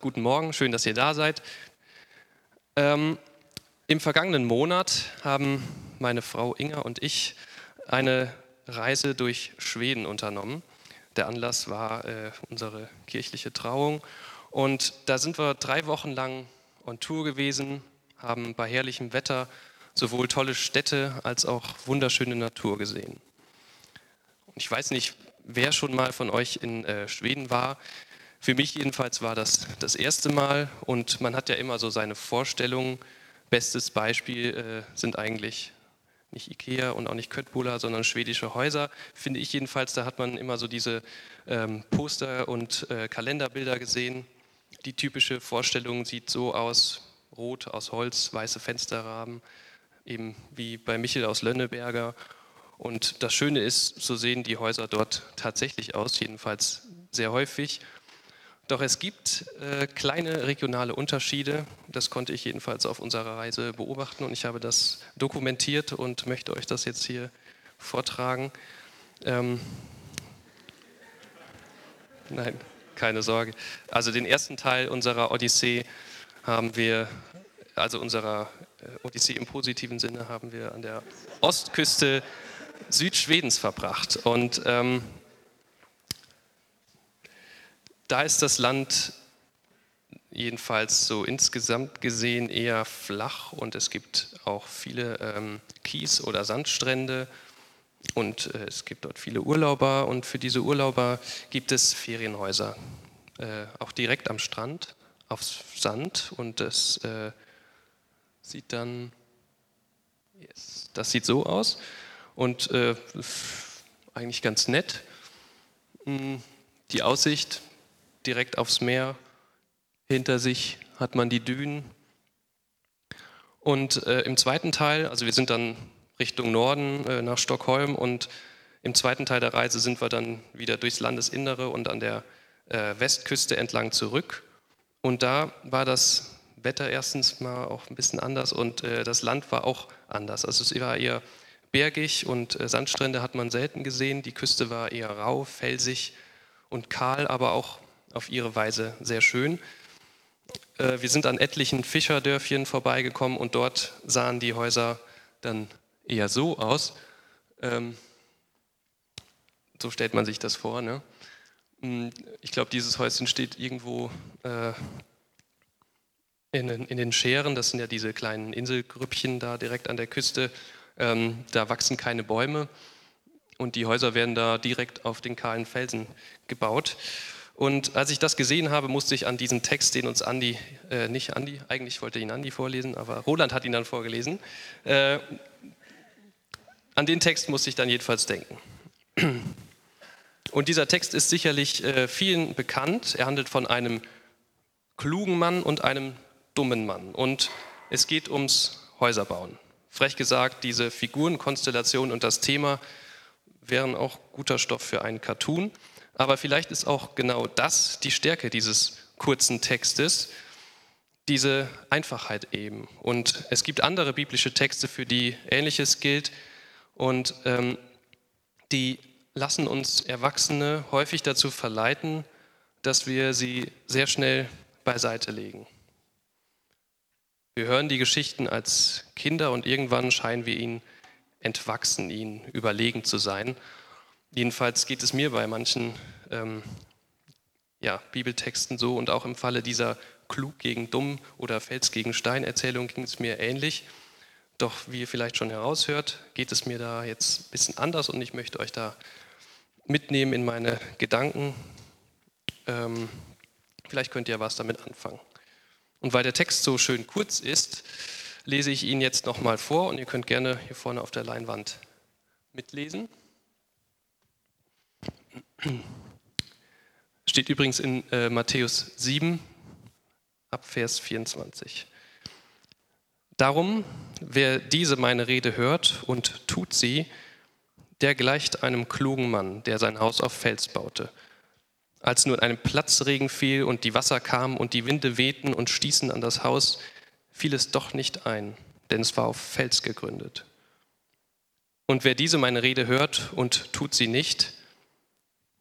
Guten Morgen, schön, dass ihr da seid. Ähm, Im vergangenen Monat haben meine Frau Inga und ich eine Reise durch Schweden unternommen. Der Anlass war äh, unsere kirchliche Trauung und da sind wir drei Wochen lang on Tour gewesen, haben bei herrlichem Wetter sowohl tolle Städte als auch wunderschöne Natur gesehen. Und ich weiß nicht, wer schon mal von euch in äh, Schweden war. Für mich jedenfalls war das das erste Mal und man hat ja immer so seine Vorstellungen. Bestes Beispiel äh, sind eigentlich nicht Ikea und auch nicht Köttbullar, sondern schwedische Häuser, finde ich jedenfalls. Da hat man immer so diese ähm, Poster und äh, Kalenderbilder gesehen. Die typische Vorstellung sieht so aus, rot aus Holz, weiße Fensterrahmen, eben wie bei Michel aus Lönneberger. Und das Schöne ist, so sehen die Häuser dort tatsächlich aus, jedenfalls sehr häufig. Doch es gibt äh, kleine regionale Unterschiede. Das konnte ich jedenfalls auf unserer Reise beobachten und ich habe das dokumentiert und möchte euch das jetzt hier vortragen. Ähm, nein, keine Sorge. Also den ersten Teil unserer Odyssee haben wir, also unserer äh, Odyssee im positiven Sinne, haben wir an der Ostküste Südschwedens verbracht. Und ähm, da ist das Land jedenfalls so insgesamt gesehen eher flach und es gibt auch viele ähm, Kies- oder Sandstrände und äh, es gibt dort viele Urlauber und für diese Urlauber gibt es Ferienhäuser, äh, auch direkt am Strand, auf Sand und das äh, sieht dann, yes, das sieht so aus und äh, eigentlich ganz nett. Hm, die Aussicht direkt aufs Meer. Hinter sich hat man die Dünen. Und äh, im zweiten Teil, also wir sind dann Richtung Norden äh, nach Stockholm und im zweiten Teil der Reise sind wir dann wieder durchs Landesinnere und an der äh, Westküste entlang zurück. Und da war das Wetter erstens mal auch ein bisschen anders und äh, das Land war auch anders. Also es war eher bergig und äh, Sandstrände hat man selten gesehen. Die Küste war eher rau, felsig und kahl, aber auch auf ihre Weise sehr schön. Äh, wir sind an etlichen Fischerdörfchen vorbeigekommen und dort sahen die Häuser dann eher so aus. Ähm, so stellt man sich das vor. Ne? Hm, ich glaube, dieses Häuschen steht irgendwo äh, in, den Scheren. Das sind ja diese kleinen Inselgrüppchen da direkt an der Küste. Ähm, da wachsen keine Bäume und die Häuser werden da direkt auf den kahlen Felsen gebaut. Und als ich das gesehen habe, musste ich an diesen Text, den uns Andi, äh, nicht Andi, eigentlich wollte ihn Andi vorlesen, aber Roland hat ihn dann vorgelesen. Äh, an den Text musste ich dann jedenfalls denken. Und dieser Text ist sicherlich äh, vielen bekannt. Er handelt von einem klugen Mann und einem dummen Mann. Und es geht ums Häuserbauen. Frech gesagt, diese Figurenkonstellation und das Thema wären auch guter Stoff für einen Cartoon. Aber vielleicht ist auch genau das die Stärke dieses kurzen Textes, diese Einfachheit eben. Und es gibt andere biblische Texte, für die Ähnliches gilt und ähm, die lassen uns Erwachsene häufig dazu verleiten, dass wir sie sehr schnell beiseite legen. Wir hören die Geschichten als Kinder und irgendwann scheinen wir ihnen entwachsen, ihnen überlegen zu sein. Jedenfalls geht es mir bei manchen ähm, ja, Bibeltexten so und auch im Falle dieser Klug gegen Dumm oder Fels gegen Stein Erzählung ging es mir ähnlich. Doch wie ihr vielleicht schon heraushört, geht es mir da jetzt ein bisschen anders und ich möchte euch da mitnehmen in meine Gedanken. Ähm, vielleicht könnt ihr was damit anfangen. Und weil der Text so schön kurz ist, lese ich ihn jetzt nochmal vor und ihr könnt gerne hier vorne auf der Leinwand mitlesen. Steht übrigens in äh, Matthäus 7 ab Vers 24. Darum, wer diese meine Rede hört und tut sie, der gleicht einem klugen Mann, der sein Haus auf Fels baute. Als nun ein Platzregen fiel und die Wasser kamen und die Winde wehten und stießen an das Haus, fiel es doch nicht ein, denn es war auf Fels gegründet. Und wer diese meine Rede hört und tut sie nicht,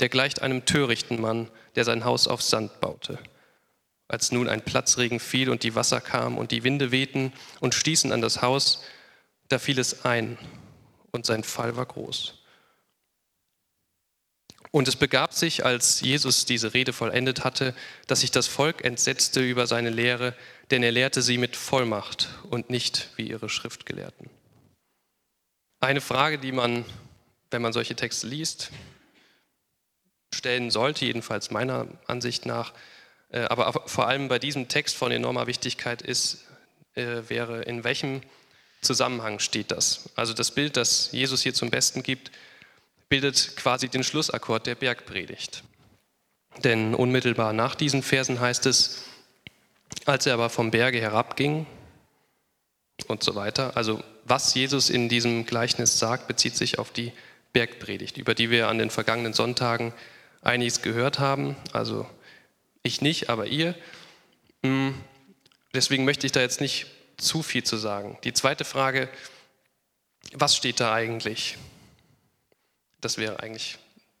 der gleicht einem törichten Mann, der sein Haus auf Sand baute. Als nun ein Platzregen fiel und die Wasser kamen und die Winde wehten und stießen an das Haus, da fiel es ein und sein Fall war groß. Und es begab sich, als Jesus diese Rede vollendet hatte, dass sich das Volk entsetzte über seine Lehre, denn er lehrte sie mit Vollmacht und nicht wie ihre Schriftgelehrten. Eine Frage, die man, wenn man solche Texte liest, stellen sollte, jedenfalls meiner Ansicht nach, äh, aber vor allem bei diesem Text von enormer Wichtigkeit ist, äh, wäre, in welchem Zusammenhang steht das? Also das Bild, das Jesus hier zum Besten gibt, bildet quasi den Schlussakkord der Bergpredigt. Denn unmittelbar nach diesen Versen heißt es, als er aber vom Berge herabging und so weiter. Also was Jesus in diesem Gleichnis sagt, bezieht sich auf die Bergpredigt, über die wir an den vergangenen Sonntagen einiges gehört haben. Also ich nicht, aber ihr. Mm, deswegen möchte ich da jetzt nicht zu viel zu sagen. Die zweite Frage, was steht da eigentlich? Das wäre eigentlich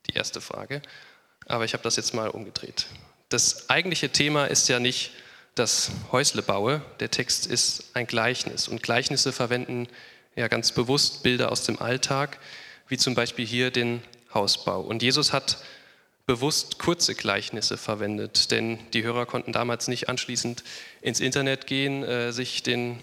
die erste Frage. Aber ich habe das jetzt mal umgedreht. Das eigentliche Thema ist ja nicht das Häusle baue. Der Text ist ein Gleichnis. Und Gleichnisse verwenden ja ganz bewusst Bilder aus dem Alltag, wie zum Beispiel hier den Hausbau. Und Jesus hat bewusst kurze Gleichnisse verwendet, denn die Hörer konnten damals nicht anschließend ins Internet gehen, äh, sich den,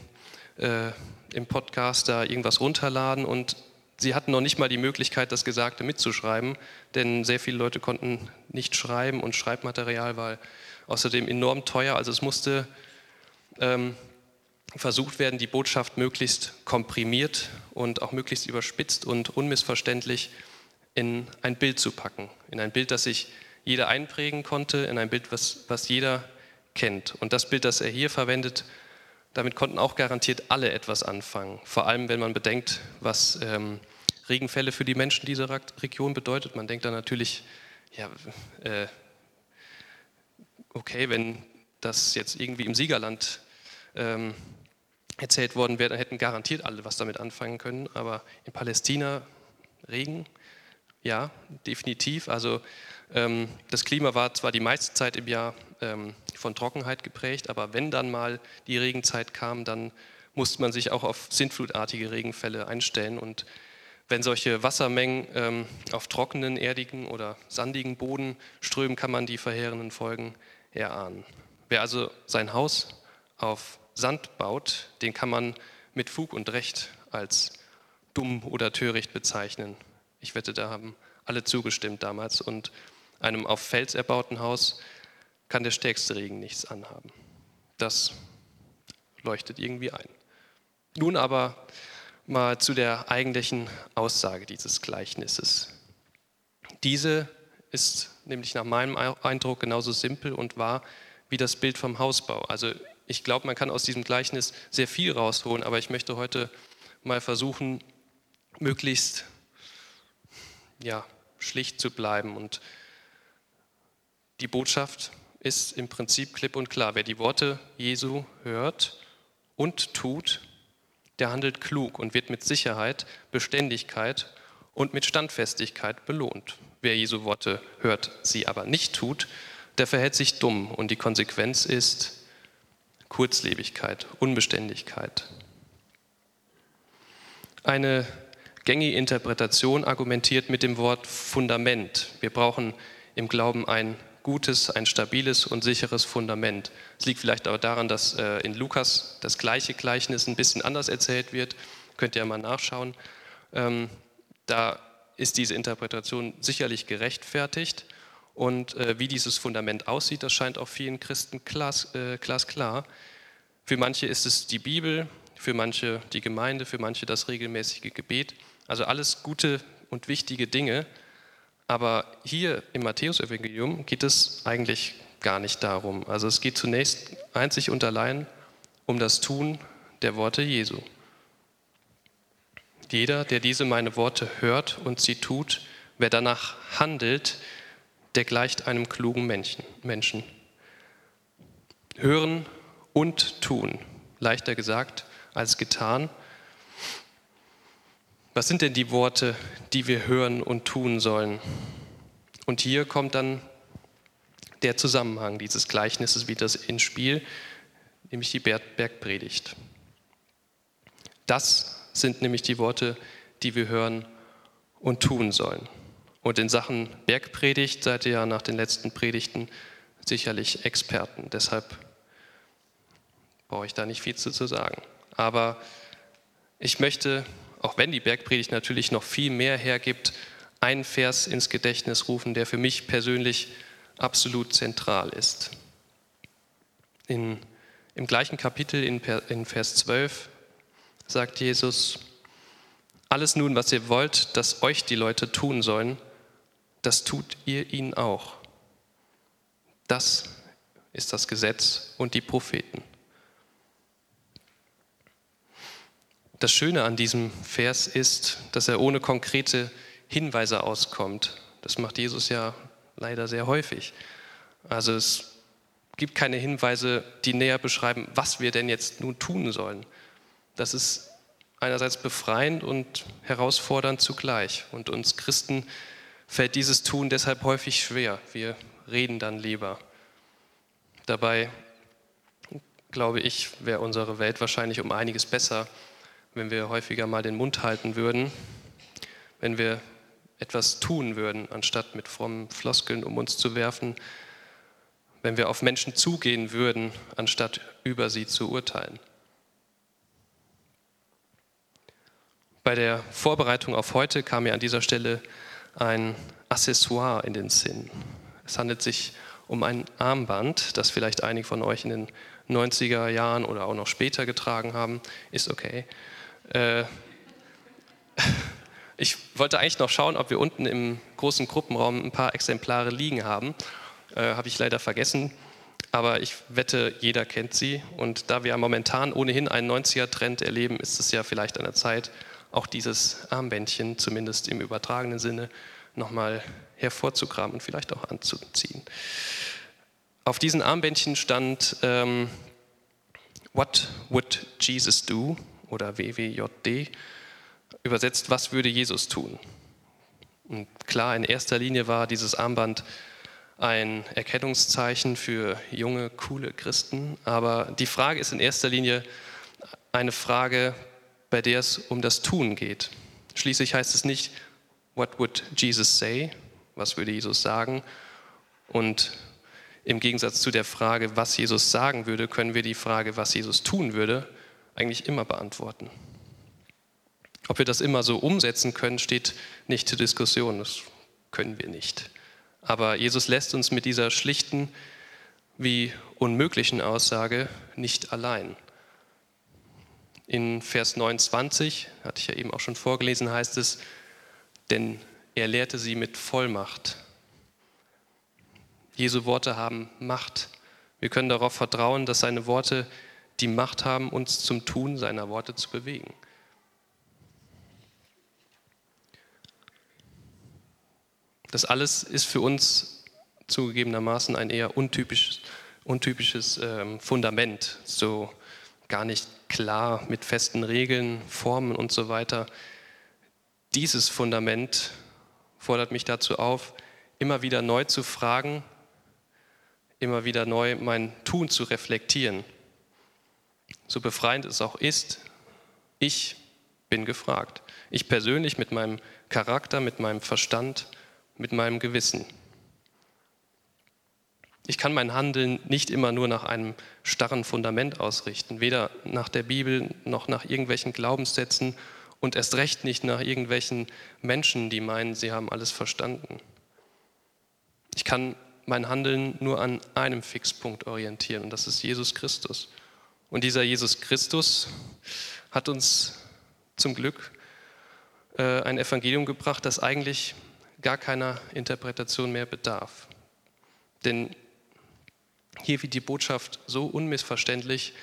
äh, im Podcast da irgendwas runterladen und sie hatten noch nicht mal die Möglichkeit, das Gesagte mitzuschreiben, denn sehr viele Leute konnten nicht schreiben und Schreibmaterial war außerdem enorm teuer. Also es musste ähm, versucht werden, die Botschaft möglichst komprimiert und auch möglichst überspitzt und unmissverständlich in ein Bild zu packen. In ein Bild, das sich jeder einprägen konnte, in ein Bild, was, was jeder kennt. Und das Bild, das er hier verwendet, damit konnten auch garantiert alle etwas anfangen. Vor allem, wenn man bedenkt, was ähm, Regenfälle für die Menschen dieser Region bedeutet. Man denkt dann natürlich, ja, äh, okay, wenn das jetzt irgendwie im Siegerland ähm, erzählt worden wäre, dann hätten garantiert alle was damit anfangen können. Aber in Palästina Regen, ja, definitiv. Also ähm, das Klima war zwar die meiste Zeit im Jahr ähm, von Trockenheit geprägt, aber wenn dann mal die Regenzeit kam, dann musste man sich auch auf sintflutartige Regenfälle einstellen. Und wenn solche Wassermengen ähm, auf trockenen, erdigen oder sandigen Boden strömen, kann man die verheerenden Folgen erahnen. Wer also sein Haus auf Sand baut, den kann man mit Fug und Recht als dumm oder töricht bezeichnen. Ich wette, da haben alle zugestimmt damals. Und einem auf Fels erbauten Haus kann der stärkste Regen nichts anhaben. Das leuchtet irgendwie ein. Nun aber mal zu der eigentlichen Aussage dieses Gleichnisses. Diese ist nämlich nach meinem Eindruck genauso simpel und wahr wie das Bild vom Hausbau. Also ich glaube, man kann aus diesem Gleichnis sehr viel rausholen, aber ich möchte heute mal versuchen, möglichst ja, schlicht zu bleiben und die Botschaft ist im Prinzip klipp und klar. Wer die Worte Jesu hört und tut, der handelt klug und wird mit Sicherheit, Beständigkeit und mit Standfestigkeit belohnt. Wer Jesu Worte hört, sie aber nicht tut, der verhält sich dumm und die Konsequenz ist Kurzlebigkeit, Unbeständigkeit. Eine gängige Interpretation argumentiert mit dem Wort Fundament. Wir brauchen im Glauben ein gutes, ein stabiles und sicheres Fundament. Es liegt vielleicht auch daran, dass äh, in Lukas das gleiche Gleichnis ein bisschen anders erzählt wird. Könnt ihr ja mal nachschauen. Ähm, da ist diese Interpretation sicherlich gerechtfertigt. Und äh, wie dieses Fundament aussieht, das scheint auch vielen Christen äh, glasklar. Für manche ist es die Bibel, für manche die Gemeinde, für manche das regelmäßige Gebet. Also alles gute und wichtige Dinge. Aber hier im Matthäusevangelium geht es eigentlich gar nicht darum. Also es geht zunächst einzig und allein um das Tun der Worte Jesu. Jeder, der diese meine Worte hört und sie tut, wer danach handelt, der gleicht einem klugen Menschen. Hören und tun, leichter gesagt als getan. Was sind denn die Worte, die wir hören und tun sollen? Und hier kommt dann der Zusammenhang dieses Gleichnisses wieder ins Spiel, nämlich die Bergpredigt. Das sind nämlich die Worte, die wir hören und tun sollen. Und in Sachen Bergpredigt seid ihr ja nach den letzten Predigten sicherlich Experten. Deshalb brauche ich da nicht viel zu sagen. Aber ich möchte, auch wenn die Bergpredigt natürlich noch viel mehr hergibt, einen Vers ins Gedächtnis rufen, der für mich persönlich absolut zentral ist. In, Im gleichen Kapitel in, in Vers 12 sagt Jesus, alles nun, was ihr wollt, dass euch die Leute tun sollen, das tut ihr ihnen auch. Das ist das Gesetz und die Propheten. Das Schöne an diesem Vers ist, dass er ohne konkrete Hinweise auskommt. Das macht Jesus ja leider sehr häufig. Also es gibt keine Hinweise, die näher beschreiben, was wir denn jetzt nun tun sollen. Das ist einerseits befreiend und herausfordernd zugleich. Und uns Christen fällt dieses Tun deshalb häufig schwer. Wir reden dann lieber. Dabei, glaube ich, wäre unsere Welt wahrscheinlich um einiges besser, wenn wir häufiger mal den Mund halten würden, wenn wir etwas tun würden, anstatt mit frommen Floskeln um uns zu werfen, wenn wir auf Menschen zugehen würden, anstatt über sie zu urteilen. Bei der Vorbereitung auf heute kam mir an dieser Stelle ein Accessoire in den Sinn. Es handelt sich um ein Armband, das vielleicht einige von euch in den 90er Jahren oder auch noch später getragen haben. Ist okay. Äh, ich wollte eigentlich noch schauen, ob wir unten im großen Gruppenraum ein paar Exemplare liegen haben. Äh, Habe ich leider vergessen. Aber ich wette, jeder kennt sie. Und da wir momentan ohnehin einen 90er-Trend erleben, ist es ja vielleicht an der Zeit, auch dieses Armbändchen, zumindest im übertragenen Sinne, nochmal hervorzukramen und vielleicht auch anzuziehen. Auf diesen Armbändchen stand ähm, What would Jesus do? Oder WWJD. Übersetzt, was würde Jesus tun? Und klar, in erster Linie war dieses Armband ein Erkennungszeichen für junge, coole Christen. Aber die Frage ist in erster Linie eine Frage, bei der es um das Tun geht. Schließlich heißt es nicht, what would Jesus say? Was würde Jesus sagen? Und im Gegensatz zu der Frage, was Jesus sagen würde, können wir die Frage, was Jesus tun würde, eigentlich immer beantworten. Ob wir das immer so umsetzen können, steht nicht zur Diskussion. Das können wir nicht. Aber Jesus lässt uns mit dieser schlichten wie unmöglichen Aussage nicht allein. In Vers 29, hatte ich ja eben auch schon vorgelesen, heißt es, denn er lehrte sie mit Vollmacht. Jesu Worte haben Macht. Wir können darauf vertrauen, dass seine Worte die Macht haben, uns zum Tun seiner Worte zu bewegen. Das alles ist für uns zugegebenermaßen ein eher untypisches, untypisches ähm, Fundament, so gar nicht klar mit festen Regeln, Formen und so weiter. Dieses Fundament fordert mich dazu auf, immer wieder neu zu fragen, immer wieder neu mein Tun zu reflektieren. So befreiend es auch ist, ich bin gefragt. Ich persönlich mit meinem Charakter, mit meinem Verstand, mit meinem Gewissen. Ich kann mein Handeln nicht immer nur nach einem starren Fundament ausrichten, weder nach der Bibel noch nach irgendwelchen Glaubenssätzen und erst recht nicht nach irgendwelchen Menschen, die meinen, sie haben alles verstanden. Ich kann mein Handeln nur an einem Fixpunkt orientieren und das ist Jesus Christus. Und dieser Jesus Christus hat uns zum Glück äh, ein Evangelium gebracht, das eigentlich gar keiner Interpretation mehr bedarf. Denn hier wird die Botschaft so unmissverständlich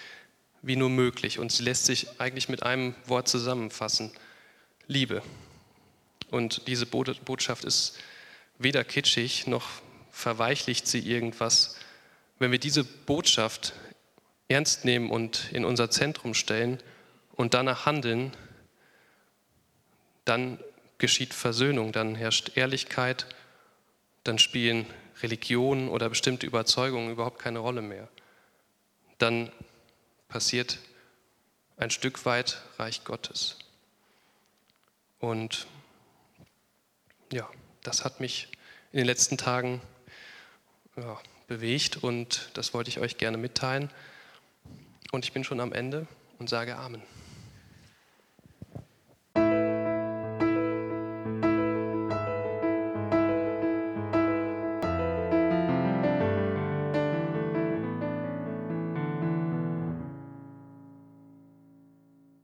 wie nur möglich und sie lässt sich eigentlich mit einem Wort zusammenfassen. Liebe. Und diese Botschaft ist weder kitschig noch verweichlicht sie irgendwas. Wenn wir diese Botschaft ernst nehmen und in unser Zentrum stellen und danach handeln, dann geschieht Versöhnung, dann herrscht Ehrlichkeit, dann spielen Religion oder bestimmte Überzeugungen überhaupt keine Rolle mehr. Dann passiert ein Stück weit Reich Gottes. Und ja, das hat mich in den letzten Tagen ja, bewegt und das wollte ich euch gerne mitteilen. Und ich bin schon am Ende und sage Amen.